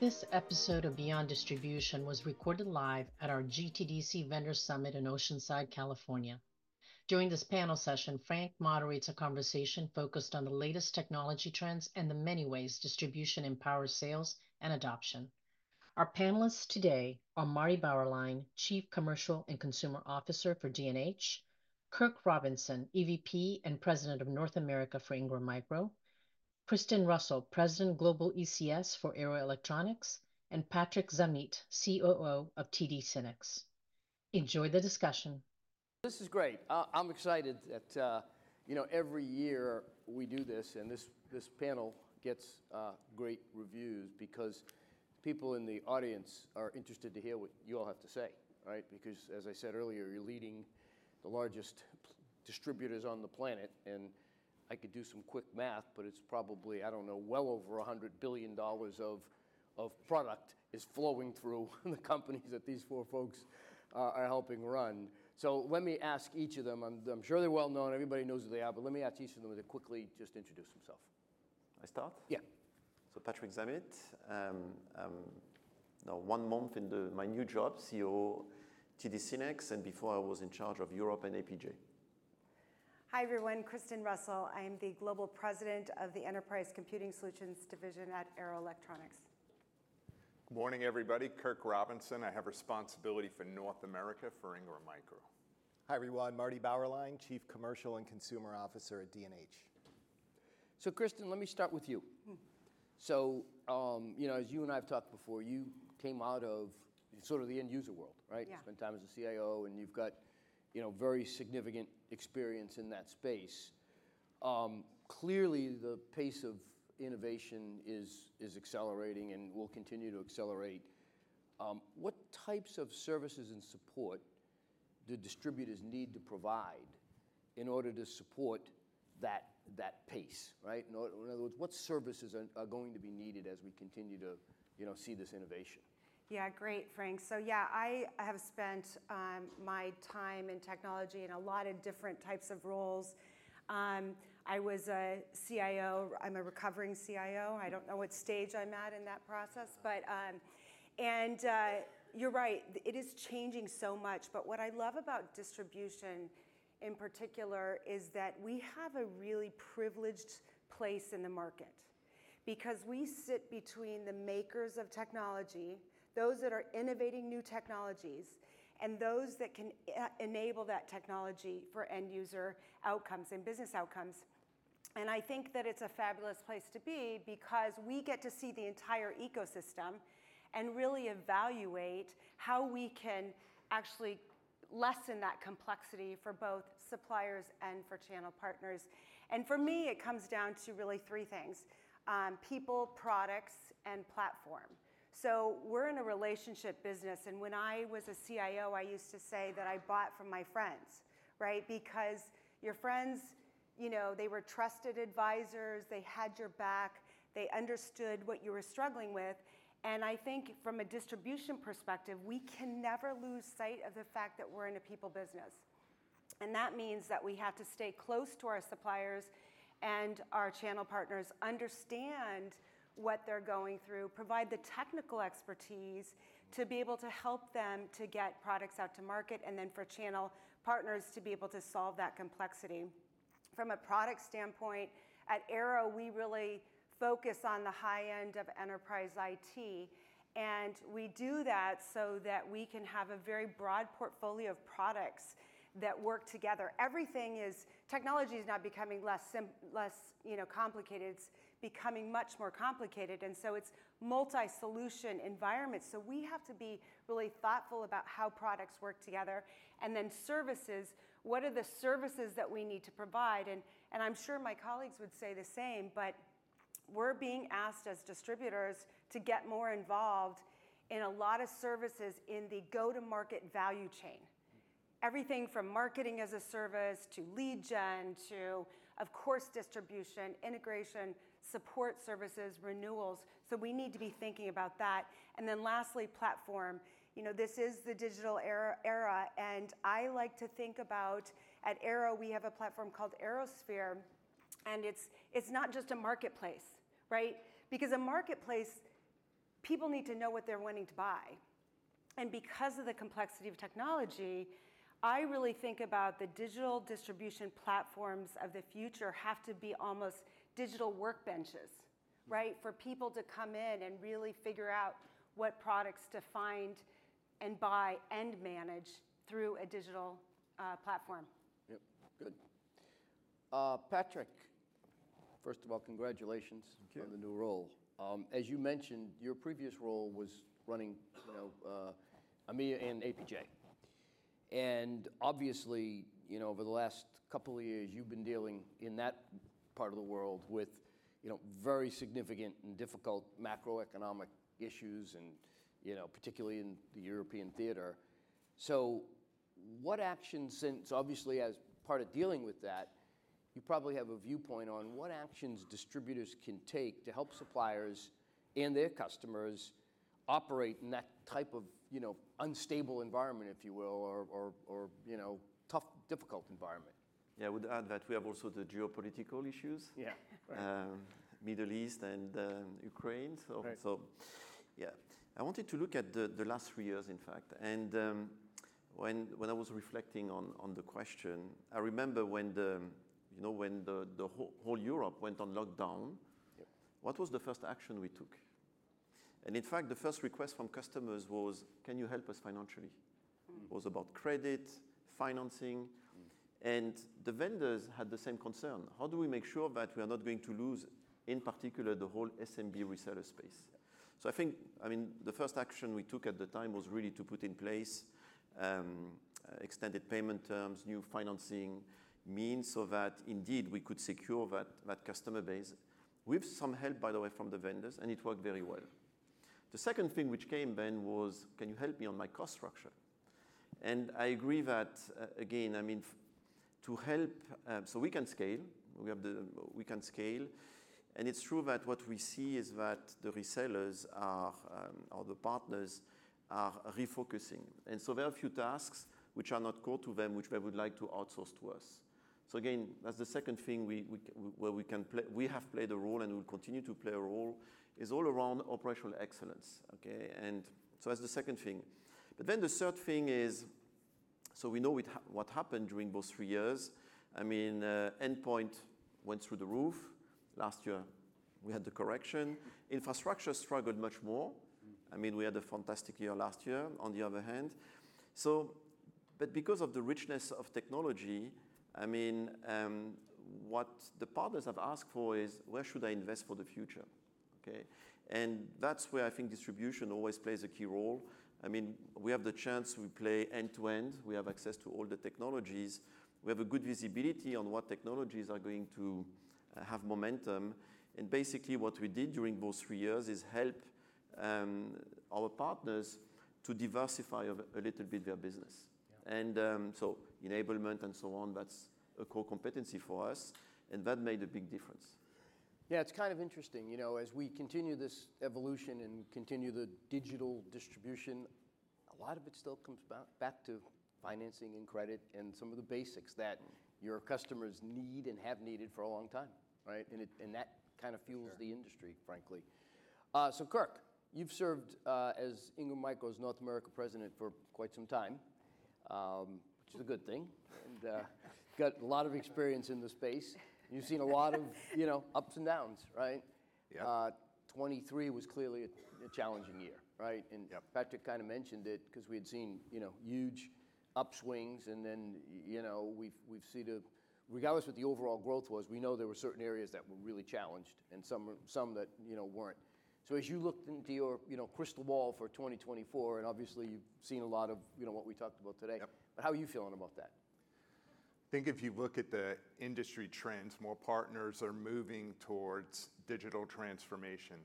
This episode of Beyond Distribution was recorded live at our GTDC Vendor Summit in Oceanside, California. During this panel session, Frank moderates a conversation focused on the latest technology trends and the many ways distribution empowers sales and adoption. Our panelists today are Marty Bauerlein, Chief Commercial and Consumer Officer for D&H, Kirk Robinson, EVP and President of North America for Ingram Micro, Kristin Russell, President Global ECS for Arrow Electronics, and Patrick Zammit, COO of TD SYNNEX. Enjoy the discussion. This is great. Uh, I'm excited that uh, you know, every year we do this, and this panel gets uh, great reviews because people in the audience are interested to hear what you all have to say, right? Because, as I said earlier, you're leading the largest distributors on the planet, and I could do some quick math, but it's probably, I don't know, well over $100 billion of of product is flowing through the companies that these four folks uh, are helping run. So let me ask each of them. I'm sure they're well known. Everybody knows who they are, but let me ask each of them to quickly just introduce themselves. I start? Yeah. So Patrick Zammit, um, um, now one month in my new job, CEO TD SYNNEX, and before I was in charge of Europe and APJ. Hi everyone, Kristin Russell. I am the Global President of the Enterprise Computing Solutions Division at Arrow Electronics. Good morning, everybody. Kirk Robinson. I have responsibility for North America for Ingram Micro. Hi everyone, Marty Bauerlein, Chief Commercial and Consumer Officer at D&H. So Kristin, let me start with you. So um, you know, as you and I have talked before, you came out of sort of the end user world, right? Yeah. You spent time as a CIO, and you've got very significant experience in that space. Um, clearly, the pace of innovation is is accelerating and will continue to accelerate. Um, what types of services and support do distributors need to provide in order to support that that pace, right? In other words, what services are are going to be needed as we continue to you know, see this innovation? Yeah, great, Frank. So yeah, I have spent um, my time in technology in a lot of different types of roles. Um, I was a CIO. I'm a recovering CIO. I don't know what stage I'm at in that process, but um, and uh, you're right, it is changing so much. But what I love about distribution in particular is that we have a really privileged place in the market because we sit between the makers of technology, those that are innovating new technologies, and those that can enable that technology for end user outcomes and business outcomes. And I think that it's a fabulous place to be because we get to see the entire ecosystem and really evaluate how we can actually lessen that complexity for both suppliers and for channel partners. And for me, it comes down to really three things: um, people, products, and platform. So we're in a relationship business. And when I was a CIO, I used to say that I bought from my friends, right? Because your friends, you know, they were trusted advisors. They had your back. They understood what you were struggling with. And I think from a distribution perspective, we can never lose sight of the fact that we're in a people business. And that means that we have to stay close to our suppliers and our channel partners, understand what they're going through, provide the technical expertise to be able to help them to get products out to market, and then for channel partners to be able to solve that complexity. From a product standpoint, at Arrow, we really focus on the high end of enterprise IT. And we do that so that we can have a very broad portfolio of products that work together. Everything is technology is not becoming less you know, complicated. It's becoming much more complicated. And so it's multi-solution environments. So we have to be really thoughtful about how products work together. And then services, what are the services that we need to provide? And and I'm sure my colleagues would say the same, but we're being asked as distributors to get more involved in a lot of services in the go-to-market value chain. Everything from marketing as a service to lead gen to, of course, distribution, integration, support services, renewals. So we need to be thinking about that. And then lastly, platform. You know, this is the digital era. And I like to think about at Arrow, we have a platform called ArrowSphere, And it's it's not just a marketplace, right? Because a marketplace people need to know what they're wanting to buy. And because of the complexity of technology, I really think about the digital distribution platforms of the future have to be almost digital workbenches, right? For people to come in and really figure out what products to find and buy and manage through a digital uh, platform. Yep, good. Uh, Patrick, first of all, congratulations on the new role. Um, as you mentioned, your previous role was running, you know, uh, EMEA and APJ. And obviously, you know, over the last couple of years, you've been dealing in that part of the world with, you know, very significant and difficult macroeconomic issues, and you know, particularly in the European theater. So, what actions, since obviously as part of dealing with that, you probably have a viewpoint on what actions distributors can take to help suppliers and their customers operate in that type of you know unstable environment, if you will, or, or, or you know tough, difficult environment. Yeah, I would add that we have also the geopolitical issues. Yeah. Right. Um, Middle East and um, Ukraine. So, Right. so, yeah, I wanted to look at the, the last three years, in fact. And um, when, when I was reflecting on, on the question, I remember when the, you know, when the, the whole, whole Europe went on lockdown, what was the first action we took? And in fact, the first request from customers was, can you help us financially? It was about credit, financing, and the vendors had the same concern. How do we make sure that we are not going to lose, in particular, the whole SMB reseller space? So I think, I mean, the first action we took at the time was really to put in place um, extended payment terms, new financing means, so that indeed we could secure that, that customer base with some help, by the way, from the vendors, and it worked very well. The second thing which came then was, can you help me on my cost structure? And I agree that, uh, again, I mean, to help, uh, so we can scale, we, have the, we can scale. And it's true that what we see is that the resellers are, um, or the partners are refocusing. And so there are a few tasks which are not core to them, which they would like to outsource to us. So again, that's the second thing we, we, where we can play, we have played a role and will continue to play a role, is all around operational excellence, okay? And so that's the second thing. But then the third thing is, so we know what happened during those three years. I mean, uh, endpoint went through the roof. Last year, we had the correction. Infrastructure struggled much more. I mean, we had a fantastic year last year, on the other hand. So, but because of the richness of technology, I mean, um, what the partners have asked for is where should I invest for the future? Okay, and that's where I think distribution always plays a key role. I mean, we have the chance we play end to end. We have access to all the technologies. We have a good visibility on what technologies are going to uh, have momentum. And basically, what we did during those three years is help um, our partners to diversify a, a little bit their business. And um, so, enablement and so on, that's a core competency for us. And that made a big difference. Yeah, it's kind of interesting, you know, as we continue this evolution and continue the digital distribution, a lot of it still comes back, to financing and credit and some of the basics that your customers need and have needed for a long time, right? And, it, and that kind of fuels the industry, frankly. Uh, so, Kirk, you've served uh, as Ingram Micro's North America president for quite some time, um, which is a good thing, and uh, got a lot of experience in the space. You've seen a lot of, you know, ups and downs, right? Yep. Uh, 23 was clearly a, a challenging year, right? And Yep. Patrick kind of mentioned it because we had seen, you know, huge upswings, and then, you know, we've we've seen a, regardless what the overall growth was, we know there were certain areas that were really challenged, and some some that you know weren't. So as you looked into your, you know, crystal ball for 2024, and obviously you've seen a lot of, you know, what we talked about today. Yep. But how are you feeling about that? I think if you look at the industry trends, more partners are moving towards digital transformation,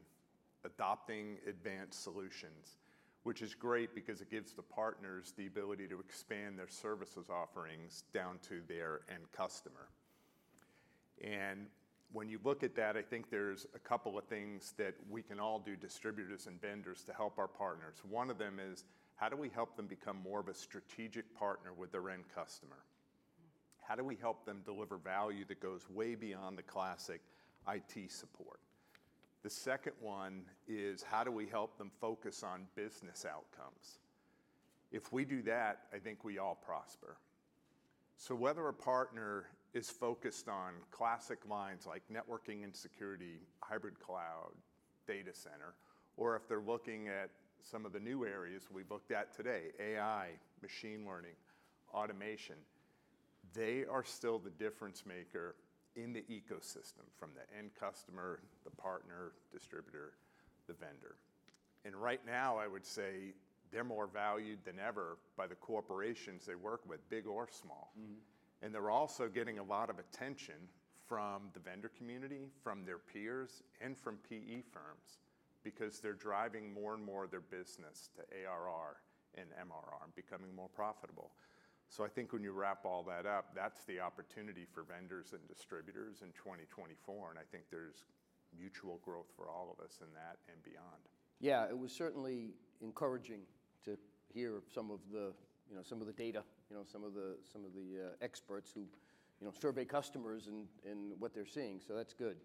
adopting advanced solutions, which is great because it gives the partners the ability to expand their services offerings down to their end customer. And when you look at that, I think there's a couple of things that we can all do, distributors and vendors, to help our partners. One of them is how do we help them become more of a strategic partner with their end customer? How do we help them deliver value that goes way beyond the classic IT support? The second one is how do we help them focus on business outcomes? If we do that, I think we all prosper. So whether a partner is focused on classic lines like networking and security, hybrid cloud, data center, or if they're looking at some of the new areas we've looked at today, AI, machine learning, automation, they are still the difference maker in the ecosystem from the end customer, the partner, distributor, the vendor. And right now, I would say they're more valued than ever by the corporations they work with, big or small. Mm-hmm. And they're also getting a lot of attention from the vendor community, from their peers, and from PE firms because they're driving more and more of their business to ARR and MRR and becoming more profitable. So I think when you wrap all that up, that's the opportunity for vendors and distributors in 2024. And I think there's mutual growth for all of us in that and beyond. Yeah, it was certainly encouraging to hear some of the, you know, some of the data, you know, some of the, some of the uh, experts who, you know, survey customers and, and what they're seeing. So that's good.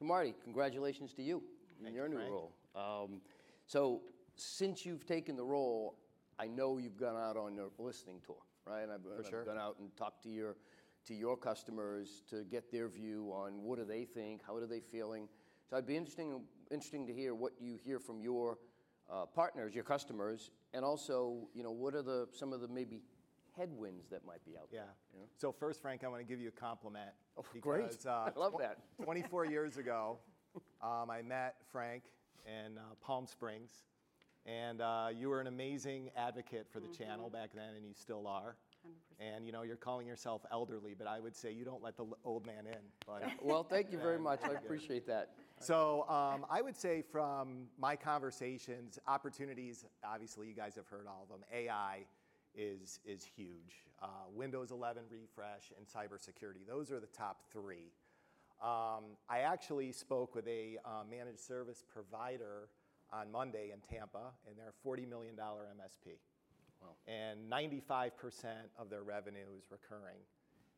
So Marty, congratulations to you in your new role. Um, so since you've taken the role, I know you've gone out on a listening tour, right? And I've, and I've sure. gone out and talked to your to your customers to get their view on what do they think, how are they feeling. So I'd be interesting interesting to hear what you hear from your uh, partners, your customers, and also, you know, what are the some of the maybe headwinds that might be out Yeah. there. you know? So first, Frank, I want to give you a compliment. Oh, great. uh, I love tw- that. 24 years ago, um, I met Frank in uh, Palm Springs, and uh, you were an amazing advocate for the channel back then, and you still are. And you know, you're calling yourself elderly, but I would say you don't let the old man in. But Well, thank you very much. I appreciate that. So um, I would say from my conversations, opportunities. Obviously, you guys have heard all of them. AI is is huge. Uh, Windows 11 refresh and cybersecurity. Those are the top three. Um, I actually spoke with a uh, managed service provider on Monday in Tampa, and they're a $40 million MSP. And 95% of their revenue is recurring.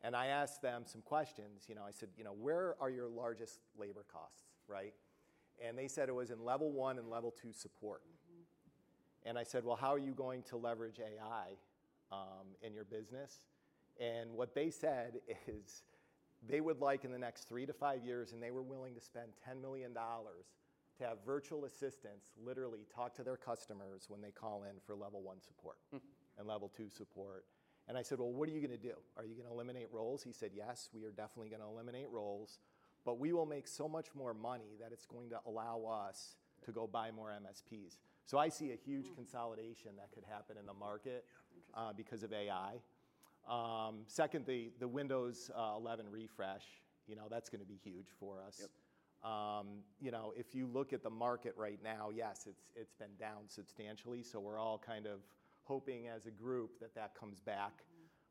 And I asked them some questions. You know, I said, you know, where are your largest labor costs, right? And they said it was in level one and level two support. And I said, well, how are you going to leverage AI um, in your business? And what they said is they would like in the next three to five years, and they were willing to spend $10 million to have virtual assistants literally talk to their customers when they call in for level one support and level two support. And I said, Well, what are you going to do? Are you going to eliminate roles? He said, Yes, we are definitely going to eliminate roles, but we will make so much more money that it's going to allow us to go buy more MSPs. So I see a huge consolidation that could happen in the market uh, because of AI. Um, second, the, the Windows uh, 11 refresh, you know, that's going to be huge for us. Um, you know, if you look at the market right now, yes, it's, it's been down substantially. So we're all kind of hoping as a group that that comes back.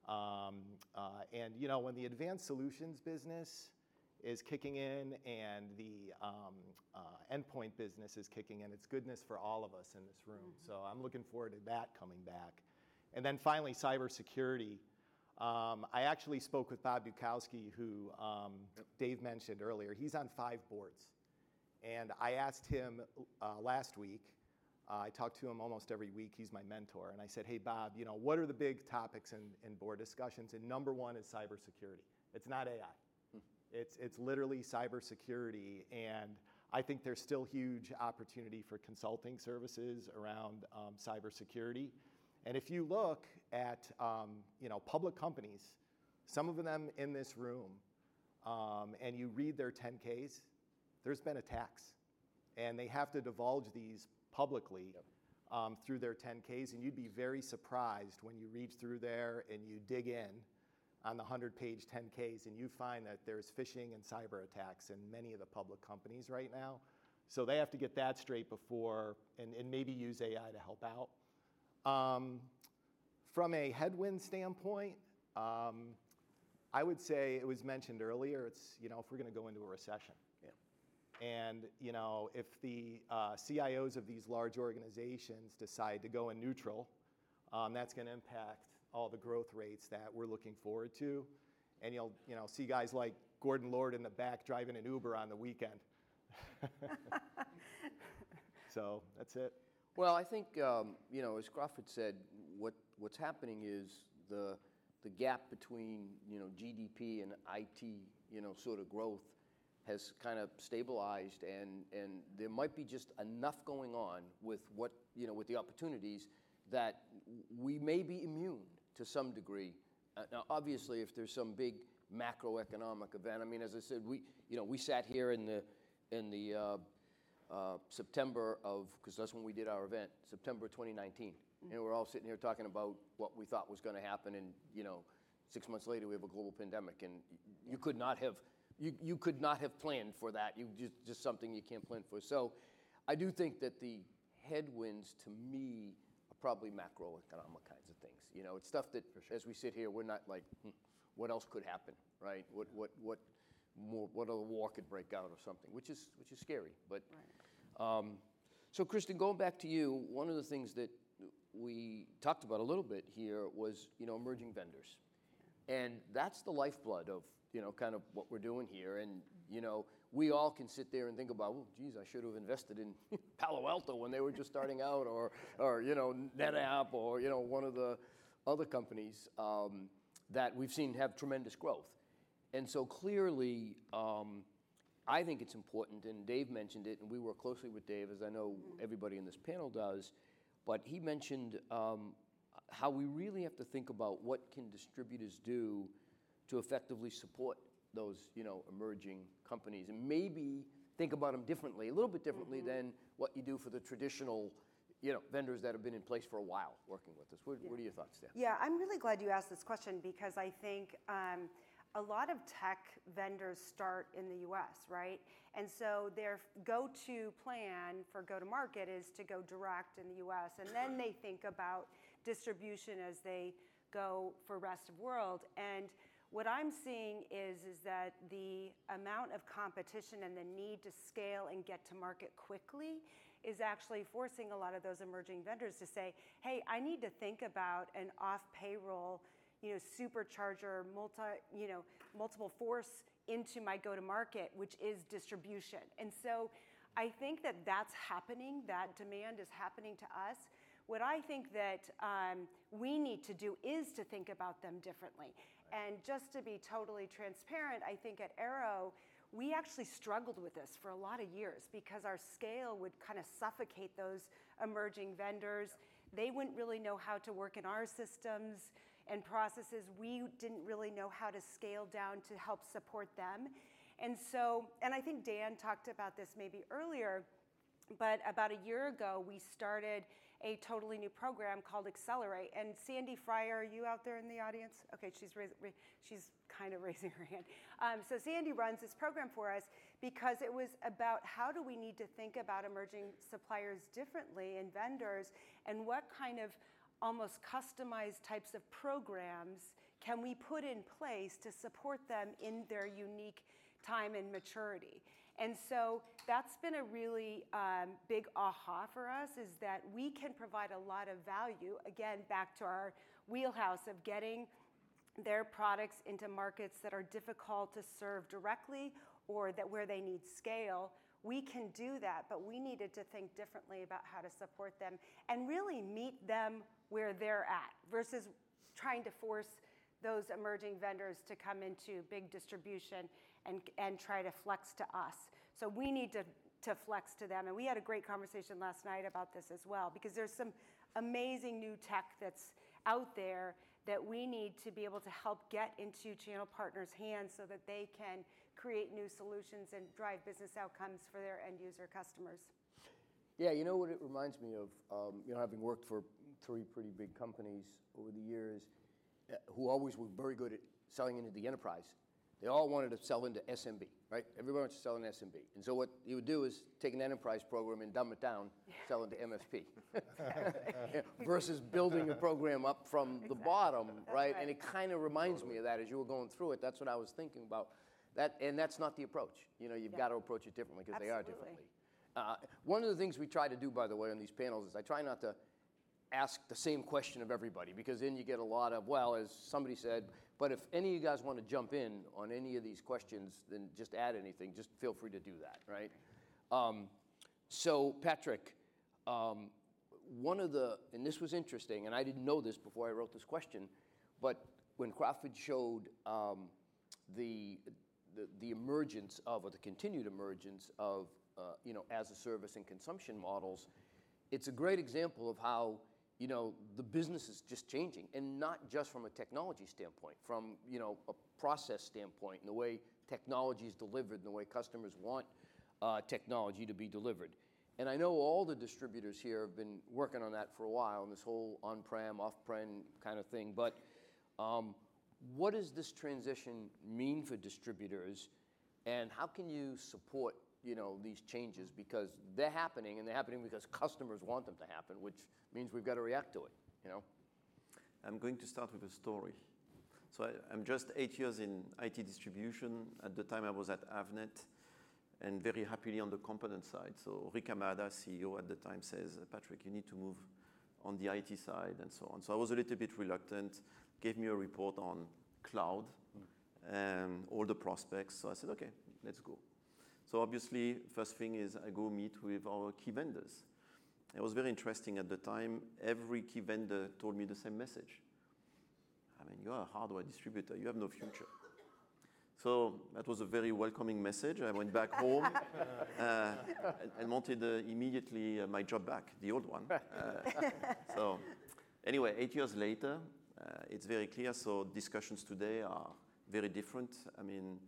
Um, uh, and, you know, when the advanced solutions business is kicking in and the um, uh, endpoint business is kicking in, it's goodness for all of us in this room. So I'm looking forward to that coming back. And then finally, cybersecurity. Um, I actually spoke with Bob Dutkowsky, who um, Dave mentioned earlier. He's on five boards. And I asked him uh, last week, uh, I talk to him almost every week. He's my mentor. And I said, hey, Bob, you know, what are the big topics in, in board discussions? And number one is cybersecurity. It's not AI. It's, it's literally cybersecurity. And I think there's still huge opportunity for consulting services around um, cybersecurity. And if you look at um, you know, public companies, some of them in this room, um, and you read their 10Ks, there's been attacks. And they have to divulge these publicly um, through their 10Ks. And you'd be very surprised when you reach through there and you dig in on the 100 page 10Ks and you find that there's phishing and cyber attacks in many of the public companies right now. So they have to get that straight before, and, and maybe use AI to help out. Um, from a headwind standpoint, um, I would say it was mentioned earlier. It's you know if we're going to go into a recession, and you know if the uh, CIOs of these large organizations decide to go in neutral, um, that's going to impact all the growth rates that we're looking forward to, and you'll you know see guys like Gordon Lord in the back driving an Uber on the weekend. so that's it. Well, I think, um, you know, as Crawford said, what, what's happening is the, the gap between, you know, GDP and IT, you know, sort of growth has kind of stabilized and, and there might be just enough going on with what, you know, with the opportunities that we may be immune to some degree. Uh, now, obviously, if there's some big macroeconomic event, I mean, as I said, we, you know, we sat here in the, in the uh, uh, September of, because that's when we did our event, September 2019. And we're all sitting here talking about what we thought was going to happen, and you know, six months later we have a global pandemic, and you could not have, you, you could not have planned for that. You just just something you can't plan for. So, I do think that the headwinds to me are probably macroeconomic kinds of things. You know, it's stuff that as we sit here, we're not like, hmm, what else could happen, right? What what what more, what other war could break out or something, which is which is scary, but. Um, so, Kristin, going back to you, one of the things that we talked about a little bit here was, you know, emerging vendors, and that's the lifeblood of, you know, kind of what we're doing here. And you know, we all can sit there and think about, well, geez, I should have invested in Palo Alto when they were just starting out, or, or you know, NetApp, or you know, one of the other companies um, that we've seen have tremendous growth. And so clearly. Um, I think it's important, and Dave mentioned it, and we work closely with Dave, as I know everybody in this panel does. But he mentioned um, how we really have to think about what can distributors do to effectively support those, you know, emerging companies, and maybe think about them differently, a little bit differently than what you do for the traditional, you know, vendors that have been in place for a while working with us. What, what are your thoughts there? Yeah, I'm really glad you asked this question because I think um, a lot of tech vendors start in the US, right? And so their go to plan for go to market is to go direct in the US. And then they think about distribution as they go for rest of world. And what I'm seeing is, is that the amount of competition and the need to scale and get to market quickly is actually forcing a lot of those emerging vendors to say, hey, I need to think about an off payroll you know, supercharger, multi, you know, multiple force into my go-to-market, which is distribution. And so I think that that's happening, that demand is happening to us. What I think that um, we need to do is to think about them differently. And just to be totally transparent, I think at Arrow, we actually struggled with this for a lot of years because our scale would kind of suffocate those emerging vendors. They wouldn't really know how to work in our systems and processes we didn't really know how to scale down to help support them. And so, and I think Dan talked about this maybe earlier, but about a year ago, we started a totally new program called Accelerate. And Sandy Fryer, are you out there in the audience? Okay, she's, she's kind of raising her hand. Um, so Sandy runs this program for us because it was about how do we need to think about emerging suppliers differently and vendors and what kind of almost customized types of programs can we put in place to support them in their unique time and maturity? And so that's been a really um, big aha for us is that we can provide a lot of value, again, back to our wheelhouse of getting their products into markets that are difficult to serve directly or that where they need scale we can do that, but we needed to think differently about how to support them and really meet them where they're at versus trying to force those emerging vendors to come into big distribution and, and try to flex to us. So we need to, to flex to them. And we had a great conversation last night about this as well, because there's some amazing new tech that's out there that we need to be able to help get into channel partners' hands so that they can create new solutions and drive business outcomes for their end user customers. Yeah, you know what it reminds me of? Um, you know, having worked for three pretty big companies over the years, uh, who always were very good at selling into the enterprise. They all wanted to sell into SMB, right? Everybody wants to sell into SMB. And so what you would do is take an enterprise program and dumb it down, sell into MSP, versus building a program up from exactly. the bottom, right? right? And it kind of reminds totally. me of that as you were going through it. That's what I was thinking about. That, and that's not the approach. You know, you've yeah. got to approach it differently because they are differently. Uh, one of the things we try to do, by the way, on these panels is I try not to ask the same question of everybody because then you get a lot of, well, as somebody said, but if any of you guys want to jump in on any of these questions, then just add anything. Just feel free to do that, right? Um, so Patrick, um, one of the, and this was interesting, and I didn't know this before I wrote this question, but when Crawford showed um, the emergence of, or the continued emergence of uh, you know, as a service and consumption models, it's a great example of how the business is just changing, and not just from a technology standpoint, from you know, a process standpoint and the way technology is delivered and the way customers want uh, technology to be delivered. And I know all the distributors here have been working on that for a while, and this whole on-prem, off-prem kind of thing. But um, what does this transition mean for distributors, and how can you support these changes? Because they're happening, and they're happening because customers want them to happen, which means we've got to react to it. You know? I'm going to start with a story. So I'm just eight years in IT distribution. At the time, I was at Avnet and very happily on the component side. So Rick Hamada, CEO at the time, says, "Patrick, you need to move on the IT side," and so on. So I was a little bit reluctant, gave me a report on cloud and all the prospects. So I said, "Okay, let's go." So obviously, first thing is I go meet with our key vendors. It was very interesting at the time. Every key vendor told me the same message. I mean, you are a hardware distributor. You have no future. So that was a very welcoming message. I went back home uh, and wanted uh, immediately uh, my job back, the old one. So anyway, eight years later, it's very clear. So discussions today are very different. I mean,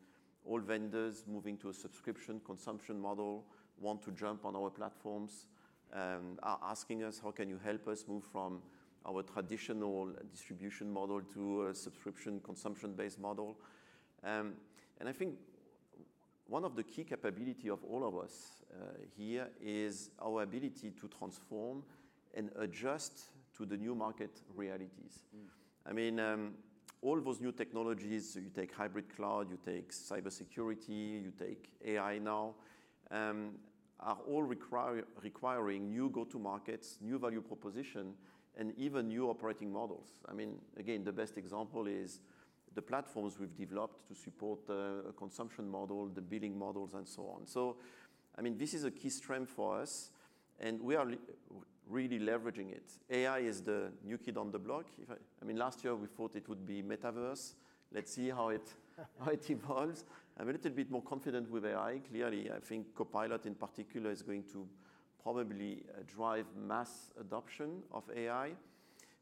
all vendors moving to a subscription consumption model want to jump on our platforms, um, are asking us, "How can you help us move from our traditional distribution model to a subscription consumption-based model?" Um, and I think one of the key capabilities of all of us uh, here is our ability to transform and adjust to the new market realities. Mm. I mean, um, all those new technologies, you take hybrid cloud, you take cybersecurity, you take AI now, um, are all requiring new go-to-markets, new value proposition, and even new operating models. I mean, again, the best example is the platforms we've developed to support uh, a consumption model, the billing models, and so on. So I mean, this is a key strength for us, and we are really leveraging it. AI is the new kid on the block. I mean, last year, we thought it would be metaverse. Let's see how it how it evolves. I'm a little bit more confident with AI. Clearly, I think Copilot in particular is going to probably uh, drive mass adoption of AI.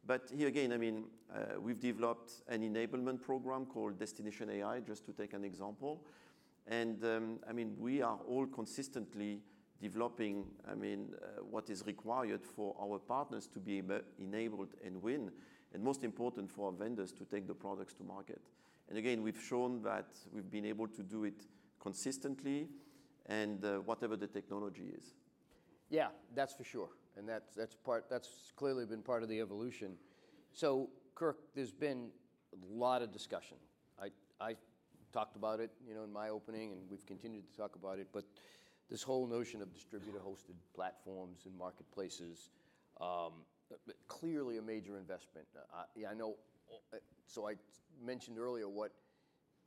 But here again, I mean, uh, we've developed an enablement program called Destination AI, just to take an example. And um, I mean, we are all consistently developing, I mean, uh, what is required for our partners to be enabled and win, and most important for our vendors to take the products to market. And again, we've shown that we've been able to do it consistently and uh, whatever the technology is. Yeah, that's for sure. And that's clearly been part of the evolution. So Kirk, there's been a lot of discussion. I talked about it in my opening, and we've continued to talk about it. But this whole notion of distributor-hosted platforms and marketplaces, um, clearly a major investment. Uh, I know, uh, so I mentioned earlier what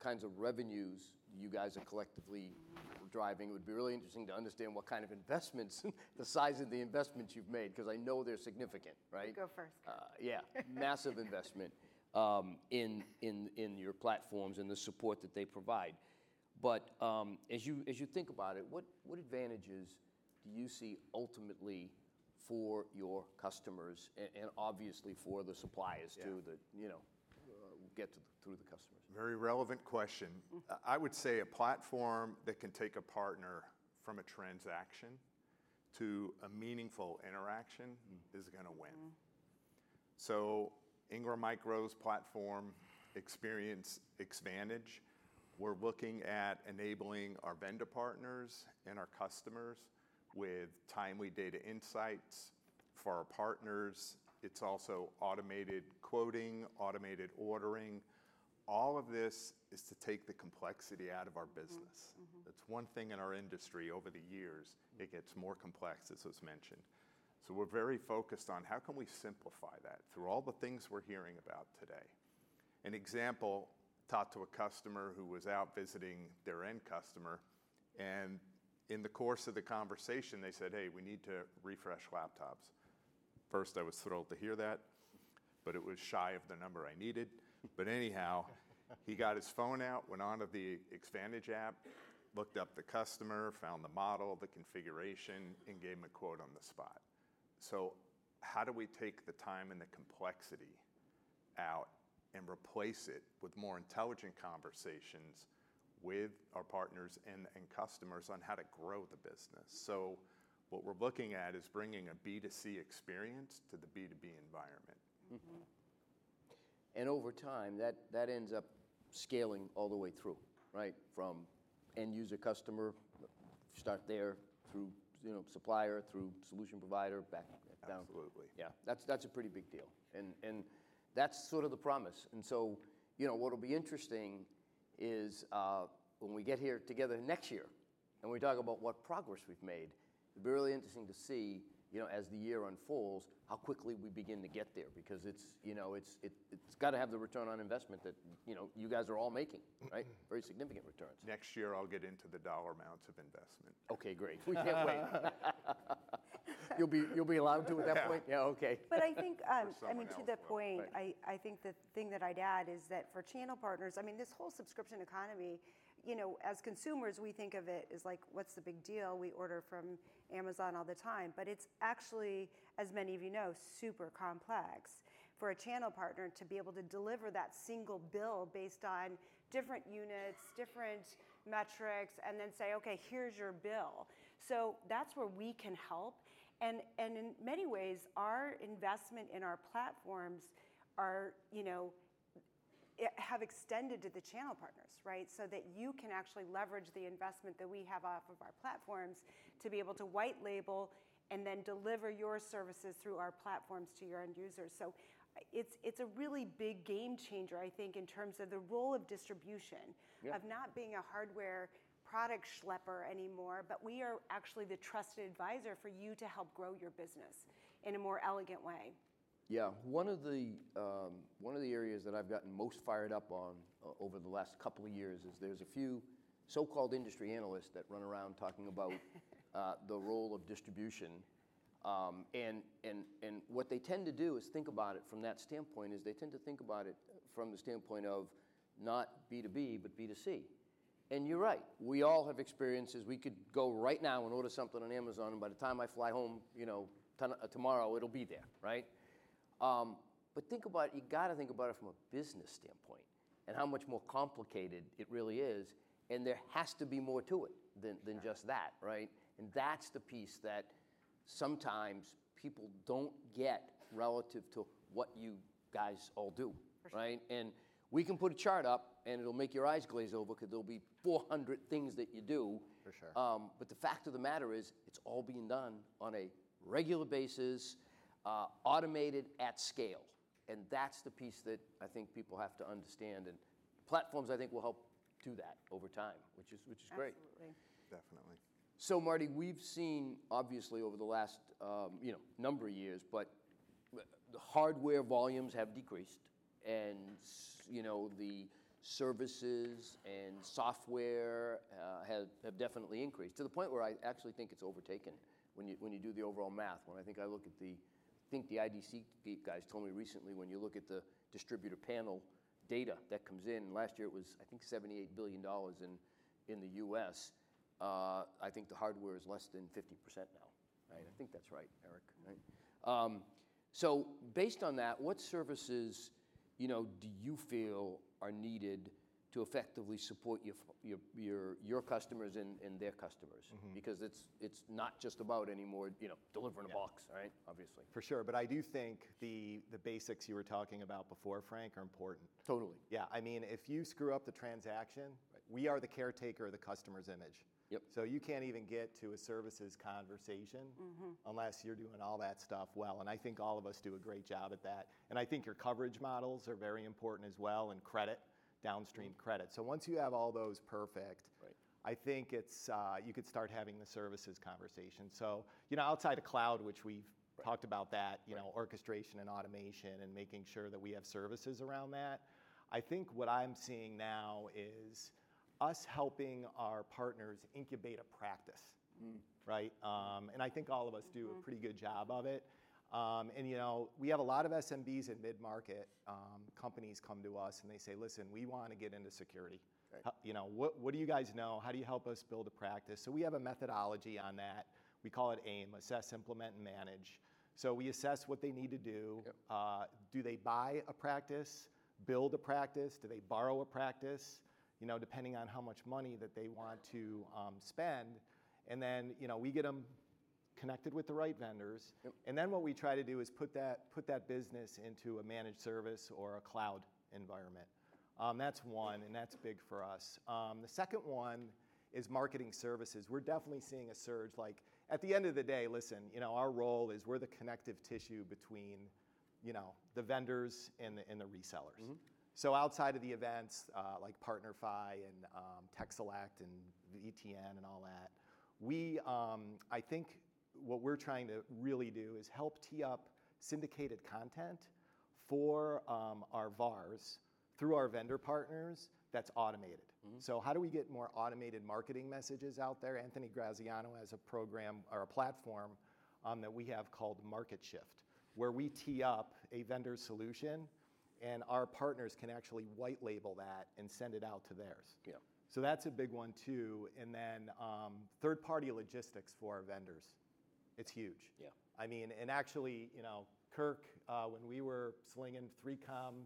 kinds of revenues you guys are collectively driving. It would be really interesting to understand what kind of investments, the size of the investments you've made, because I know they're significant, right? You go first. Uh, yeah, massive investment um, in your platforms and the support that they provide. But um, as you think about it, what advantages do you see ultimately for your customers and obviously for the suppliers too that uh, get through the customers? Very relevant question. Mm-hmm. I would say a platform that can take a partner from a transaction to a meaningful interaction mm. is going to win. Mm-hmm. So Ingram Micro's platform Experience Xvantage, we're looking at enabling our vendor partners and our customers with timely data insights. For our partners, it's also automated quoting, automated ordering. All of this is to take the complexity out of our business. Mm-hmm. Mm-hmm. That's one thing in our industry over the years. It gets more complex, as was mentioned. So we're very focused on how can we simplify that through all the things we're hearing about today. An example, talked to a customer who was out visiting their end customer, and in the course of the conversation, they said, hey, we need to refresh laptops. First, I was thrilled to hear that, but it was shy of the number I needed. But anyhow, he got his phone out, went onto the Xvantage app, looked up the customer, found the model, the configuration, and gave him a quote on the spot. So, how do we take the time and the complexity out and replace it with more intelligent conversations with our partners and, and customers on how to grow the business? So, what we're looking at is bringing a B2C experience to the B2B environment. Mm-hmm. And over time, that, that ends up scaling all the way through, right? From end user customer, start there through you know supplier, through solution provider, back down. Absolutely. Yeah, that's that's a pretty big deal, and and that's sort of the promise. And so, you know, what'll be interesting is uh, when we get here together next year, and we talk about what progress we've made. It'll be really interesting to see you know, as the year unfolds, how quickly we begin to get there because it's, you know, it's, it, it's got to have the return on investment that, you know, you guys are all making, right? Very significant returns. Next year, I'll get into the dollar amounts of investment. Okay, great. We can't wait. you'll be you'll be allowed to at that point. Yeah, okay. But I think, um, I mean, to else the will. point, Right. I, I think the thing that I'd add is that for channel partners, I mean, this whole subscription economy, you know, as consumers, we think of it as like, what's the big deal? We order from Amazon all the time, but it's actually, as many of you know, super complex for a channel partner to be able to deliver that single bill based on different units, different metrics, and then say, okay, here's your bill. So that's where we can help. And, and in many ways, our investment in our platforms are, you know, have extended to the channel partners, right? So that you can actually leverage the investment that we have off of our platforms to be able to white label and then deliver your services through our platforms to your end users. So uh, it's, it's a really big game changer, I think, in terms of the role of distribution, Yeah. of not being a hardware product schlepper anymore, but we are actually the trusted advisor for you to help grow your business in a more elegant way. Yeah, one of the um, one of the areas that I've gotten most fired up on uh, over the last couple of years is there's a few so-called industry analysts that run around talking about uh, the role of distribution, um, and and and what they tend to do is think about it from that standpoint. Is they tend to think about it from the standpoint of not B2B but B2C. And you're right. We all have experiences. We could go right now and order something on Amazon, and by the time I fly home, you know, ton- uh, tomorrow it'll be there, right? Um, but think about it, you got to think about it from a business standpoint and how much more complicated it really is. And there has to be more to it than, than just that, right? And that's the piece that sometimes people don't get relative to what you guys all do, right? And we can put a chart up and it'll make your eyes glaze over because there'll be 400 things that you do. For sure. Um, but the fact of the matter is, it's all being done on a regular basis, uh, automated at scale. And that's the piece that I think people have to understand. And platforms, I think, will help do that over time, which is, which is great. Absolutely. Definitely. So, Marty, we've seen obviously over the last um, you know number of years, but the hardware volumes have decreased, and you know the services and software uh, have, have definitely increased to the point where I actually think it's overtaken when you when you do the overall math. When I think I look at the, I think the IDC guys told me recently when you look at the distributor panel data that comes in. Last year it was I think 78 billion dollars in in the U.S. Uh, I think the hardware is less than 50% now, right? I think that's right, Eric. Right? Um, so based on that, what services, you know, do you feel are needed to effectively support your your your, your customers and, and their customers? Mm-hmm. Because it's it's not just about anymore, you know, delivering a box, right? Obviously. For sure, but I do think the, the basics you were talking about before, Frank, are important. Totally. Yeah, I mean, if you screw up the transaction, we are the caretaker of the customer's image. Yep. So you can't even get to a services conversation unless you're doing all that stuff well. And I think all of us do a great job at that. And I think your coverage models are very important as well, and credit, downstream credit. So once you have all those perfect, Right. I think it's uh, you could start having the services conversation. So you know, outside of cloud, which we've talked about that, you know, orchestration and automation, and making sure that we have services around that. I think what I'm seeing now is us helping our partners incubate a practice. right? Um, and I think all of us do a pretty good job of it. Um, and you know, we have a lot of SMBs and mid-market um, companies come to us and they say, "Listen, we want to get into security. How- You know, what, what do you guys know? How do you help us build a practice?" So we have a methodology on that. We call it AIM: Assess, Implement, and Manage. So we assess what they need to do. Uh, do they buy a practice, build a practice? Do they borrow a practice? You know, depending on how much money that they want to um, spend. And then, you know, we get them connected with the right vendors. And then what we try to do is put that, put that business into a managed service or a cloud environment. Um, that's one, and that's big for us. Um, the second one is marketing services. We're definitely seeing a surge. Like at the end of the day, listen, you know, our role is we're the connective tissue between, you know, the vendors and the, and the resellers. So outside of the events uh, like PartnerFi and um, TechSelect and VTN and all that, we, um, I think what we're trying to really do is help tee up syndicated content for um, our VARs through our vendor partners that's automated. So how do we get more automated marketing messages out there? Anthony Graziano has a program or a platform um, that we have called Market Shift, where we tee up a vendor solution and our partners can actually white label that and send it out to theirs. Yeah. So that's a big one too. And then um, third party logistics for our vendors. It's huge. Yeah. I mean, and actually, you know, Kirk, uh, when we were slinging 3Com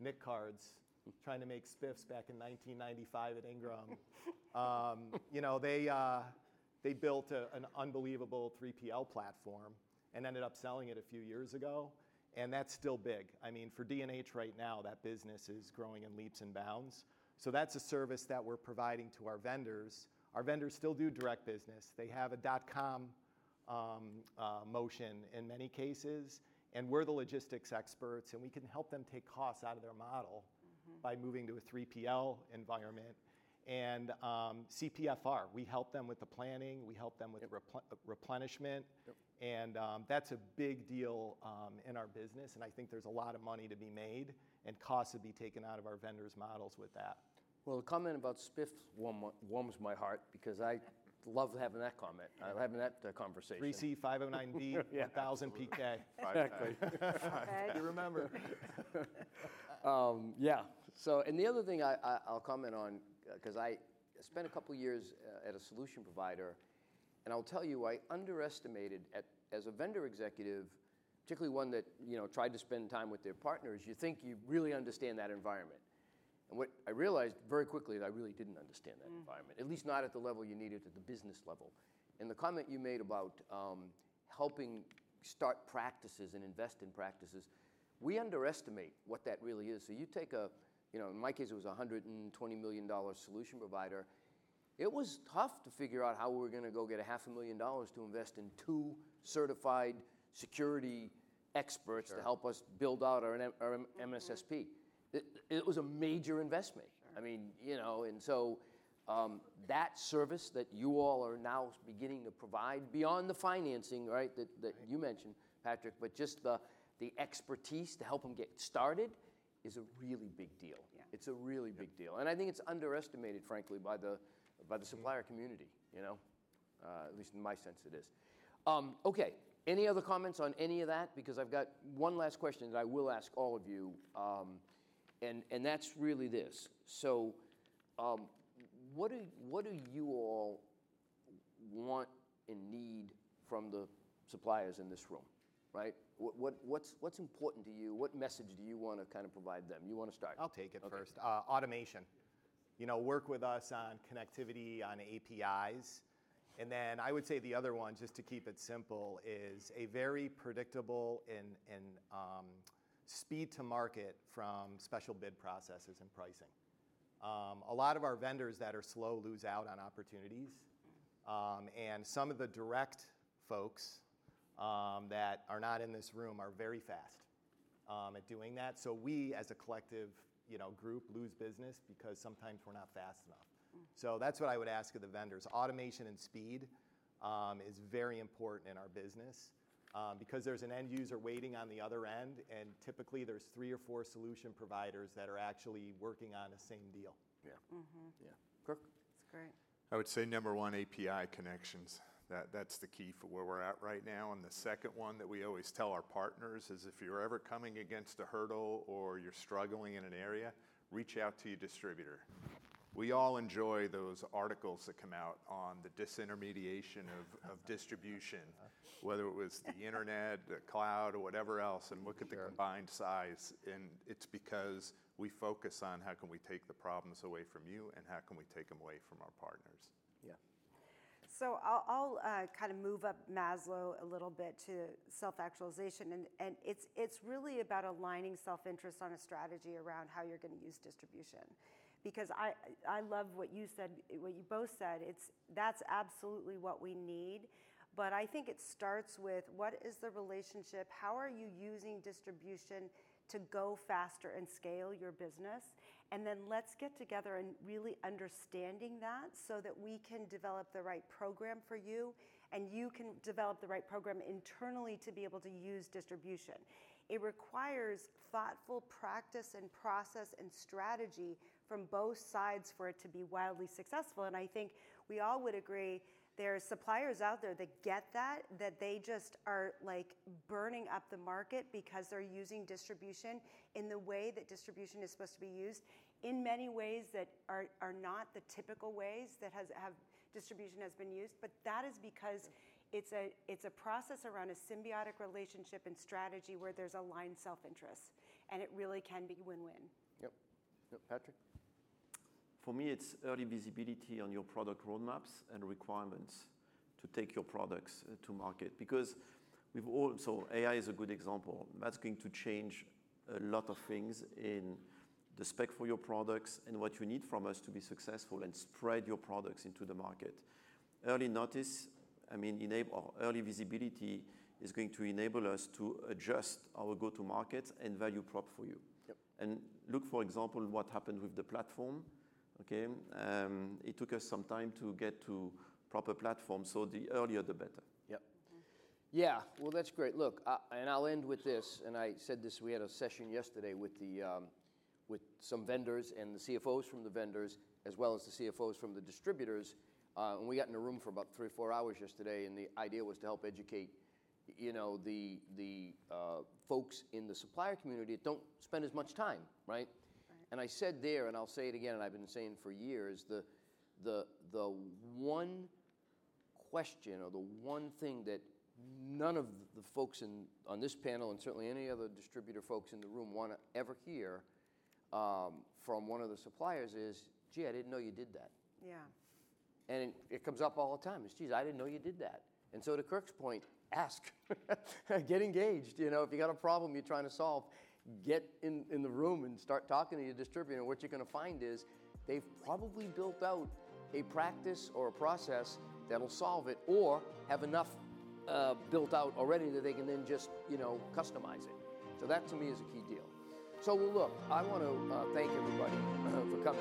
NIC cards, trying to make spiffs back in 1995 at Ingram, um, you know, they, uh, they built a, an unbelievable 3PL platform and ended up selling it a few years ago. And that's still big. I mean, for D&H right now, that business is growing in leaps and bounds. So that's a service that we're providing to our vendors. Our vendors still do direct business. They have a .com um, uh, motion in many cases, and we're the logistics experts, and we can help them take costs out of their model by moving to a 3PL environment. And um, CPFR, we help them with the planning, we help them with repl- replenishment, and um, that's a big deal um, in our business. And I think there's a lot of money to be made and costs to be taken out of our vendors' models with that. Well, the comment about Spiff warm, warms my heart because I love having that comment, uh, having that uh, conversation. 3C 509B, Yeah. 1000 PK. Exactly. Okay. You remember? Um, yeah. So, and the other thing I, I, I'll comment on, because I spent a couple years uh, at a solution provider, and I'll tell you, I underestimated at, as a vendor executive, particularly one that you know tried to spend time with their partners. You think you really understand that environment, and what I realized very quickly is I really didn't understand that environment, at least not at the level you needed at the business level. And the comment you made about um, helping start practices and invest in practices, we underestimate what that really is. So you take a, you know, in my case it was a $120 million solution provider. It was tough to figure out how we were going to go get a half a million dollars to invest in two certified security experts to help us build out our, our MSSP. It, it was a major investment. I mean, you know, and so um, that service that you all are now beginning to provide beyond the financing, right, that, that you mentioned, Patrick, but just the, the expertise to help them get started is a really big deal. It's a really big deal. And I think it's underestimated, frankly, by the, by the supplier community, you know? Uh, at least in my sense, it is. Um, okay, any other comments on any of that? Because I've got one last question that I will ask all of you, um, and, and that's really this. So, um, what, do, what do you all want and need from the suppliers in this room, right? What, what, what's, what's important to you? What message do you want to kind of provide them? You want to start? I'll take it first. Uh, automation. You know, work with us on connectivity, on APIs. And then I would say the other one, just to keep it simple, is a very predictable and, and um, speed to market from special bid processes and pricing. Um, a lot of our vendors that are slow lose out on opportunities. Um, and some of the direct folks um, that are not in this room are very fast um, at doing that. So we, as a collective, you know, group, lose business because sometimes we're not fast enough. So that's what I would ask of the vendors. Automation and speed um, is very important in our business um, because there's an end user waiting on the other end, and typically there's three or four solution providers that are actually working on the same deal. Yeah. Yeah. Kirk? That's great. I would say number one, API connections. That, that's the key for where we're at right now. And the second one that we always tell our partners is if you're ever coming against a hurdle or you're struggling in an area, reach out to your distributor. We all enjoy those articles that come out on the disintermediation of, of distribution, whether it was the internet, the cloud, or whatever else, and look at the combined size. And it's because we focus on how can we take the problems away from you and how can we take them away from our partners. Yeah. So I'll, I'll uh, kind of move up Maslow a little bit to self-actualization, and, and it's it's really about aligning self-interest on a strategy around how you're going to use distribution, because I I love what you said, what you both said. It's that's absolutely what we need, but I think it starts with what is the relationship? How are you using distribution to go faster and scale your business? And then let's get together and really understanding that so that we can develop the right program for you and you can develop the right program internally to be able to use distribution. It requires thoughtful practice and process and strategy from both sides for it to be wildly successful. And I think we all would agree there are suppliers out there that get that, that they just are like burning up the market because they're using distribution in the way that distribution is supposed to be used, in many ways that are, are not the typical ways that has have distribution has been used. But that is because it's a it's a process around a symbiotic relationship and strategy where there's aligned self-interest, and it really can be win-win. Yep. Yep. Patrick? For me, it's early visibility on your product roadmaps and requirements to take your products uh, to market. Because we've all, so AI is a good example. That's going to change a lot of things in the spec for your products and what you need from us to be successful and spread your products into the market. Early notice, I mean, enable early visibility is going to enable us to adjust our go-to-market and value prop for you. Yep. And look, for example, what happened with the platform. Okay, um, it took us some time to get to proper platform, so the earlier the better. Yep. Yeah, well, that's great. Look, and I'll end with this. And I said this. We had a session yesterday with the um, with some vendors and the CFOs from the vendors, as well as the CFOs from the distributors. Uh, and we got in a room for about three or four hours yesterday, and the idea was to help educate, you know, the the uh, folks in the supplier community that don't spend as much time, right? And I said there, and I'll say it again, and I've been saying for years, the, the, the one question or the one thing that none of the folks in, on this panel, and certainly any other distributor folks in the room, want to ever hear um, from one of the suppliers is, gee, I didn't know you did that. Yeah. And it, it comes up all the time. It's, geez, I didn't know you did that. And so to Kirk's point, ask, get engaged. You know, if you got a problem you're trying to solve, get in, in the room and start talking to your distributor. What you're going to find is they've probably built out a practice or a process that'll solve it, or have enough uh, built out already that they can then just you know customize it. So that to me is a key deal. So well, look, I want to uh, thank everybody for coming.